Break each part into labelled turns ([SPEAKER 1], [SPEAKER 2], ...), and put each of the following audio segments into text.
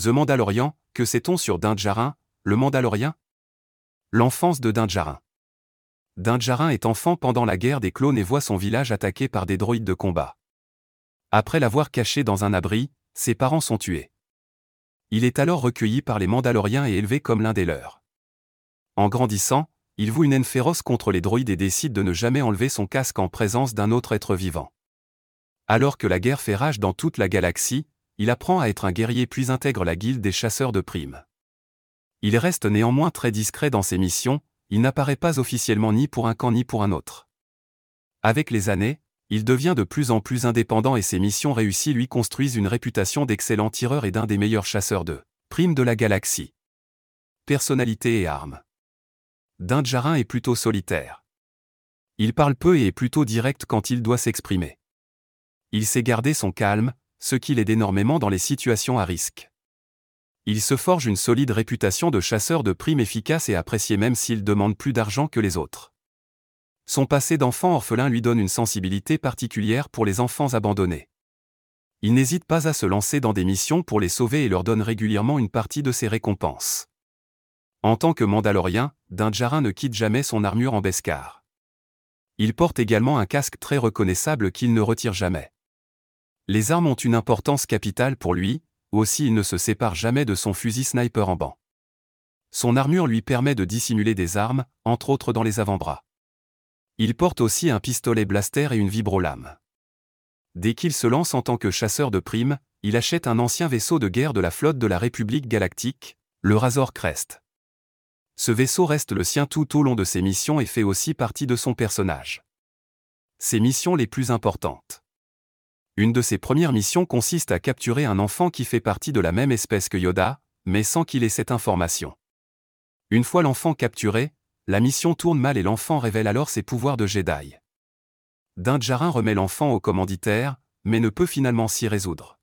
[SPEAKER 1] The Mandalorian, que sait-on sur Din Djarin, le Mandalorien L'enfance de Din Djarin. Din Djarin est enfant pendant la guerre des clones et voit son village attaqué par des droïdes de combat. Après l'avoir caché dans un abri, ses parents sont tués. Il est alors recueilli par les Mandaloriens et élevé comme l'un des leurs. En grandissant, il voue une haine féroce contre les droïdes et décide de ne jamais enlever son casque en présence d'un autre être vivant. Alors que la guerre fait rage dans toute la galaxie, il apprend à être un guerrier puis intègre la guilde des chasseurs de primes. Il reste néanmoins très discret dans ses missions, il n'apparaît pas officiellement ni pour un camp ni pour un autre. Avec les années, il devient de plus en plus indépendant et ses missions réussies lui construisent une réputation d'excellent tireur et d'un des meilleurs chasseurs de primes de la galaxie. Personnalité et armes. Djarin est plutôt solitaire. Il parle peu et est plutôt direct quand il doit s'exprimer. Il sait garder son calme, ce qui l'aide énormément dans les situations à risque. Il se forge une solide réputation de chasseur de primes efficace et apprécié même s'il demande plus d'argent que les autres. Son passé d'enfant orphelin lui donne une sensibilité particulière pour les enfants abandonnés. Il n'hésite pas à se lancer dans des missions pour les sauver et leur donne régulièrement une partie de ses récompenses. En tant que Mandalorien, Djarin ne quitte jamais son armure en Beskar. Il porte également un casque très reconnaissable qu'il ne retire jamais. Les armes ont une importance capitale pour lui, aussi il ne se sépare jamais de son fusil sniper en banc. Son armure lui permet de dissimuler des armes, entre autres dans les avant-bras. Il porte aussi un pistolet blaster et une vibrolame. Dès qu'il se lance en tant que chasseur de primes, il achète un ancien vaisseau de guerre de la flotte de la République galactique, le Razor Crest. Ce vaisseau reste le sien tout au long de ses missions et fait aussi partie de son personnage. Ses missions les plus importantes. Une de ses premières missions consiste à capturer un enfant qui fait partie de la même espèce que Yoda, mais sans qu'il ait cette information. Une fois l'enfant capturé, la mission tourne mal et l'enfant révèle alors ses pouvoirs de Jedi. Djarin remet l'enfant au commanditaire, mais ne peut finalement s'y résoudre.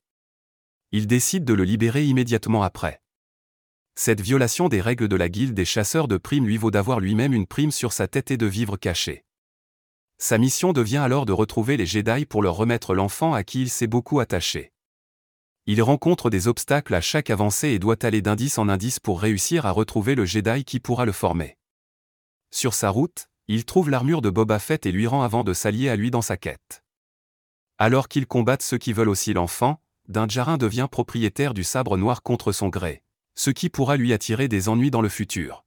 [SPEAKER 1] Il décide de le libérer immédiatement après. Cette violation des règles de la guilde des chasseurs de primes lui vaut d'avoir lui-même une prime sur sa tête et de vivre caché. Sa mission devient alors de retrouver les Jedi pour leur remettre l'enfant à qui il s'est beaucoup attaché. Il rencontre des obstacles à chaque avancée et doit aller d'indice en indice pour réussir à retrouver le Jedi qui pourra le former. Sur sa route, il trouve l'armure de Boba Fett et lui rend avant de s'allier à lui dans sa quête. Alors qu'ils combattent ceux qui veulent aussi l'enfant, Djarin devient propriétaire du sabre noir contre son gré, ce qui pourra lui attirer des ennuis dans le futur.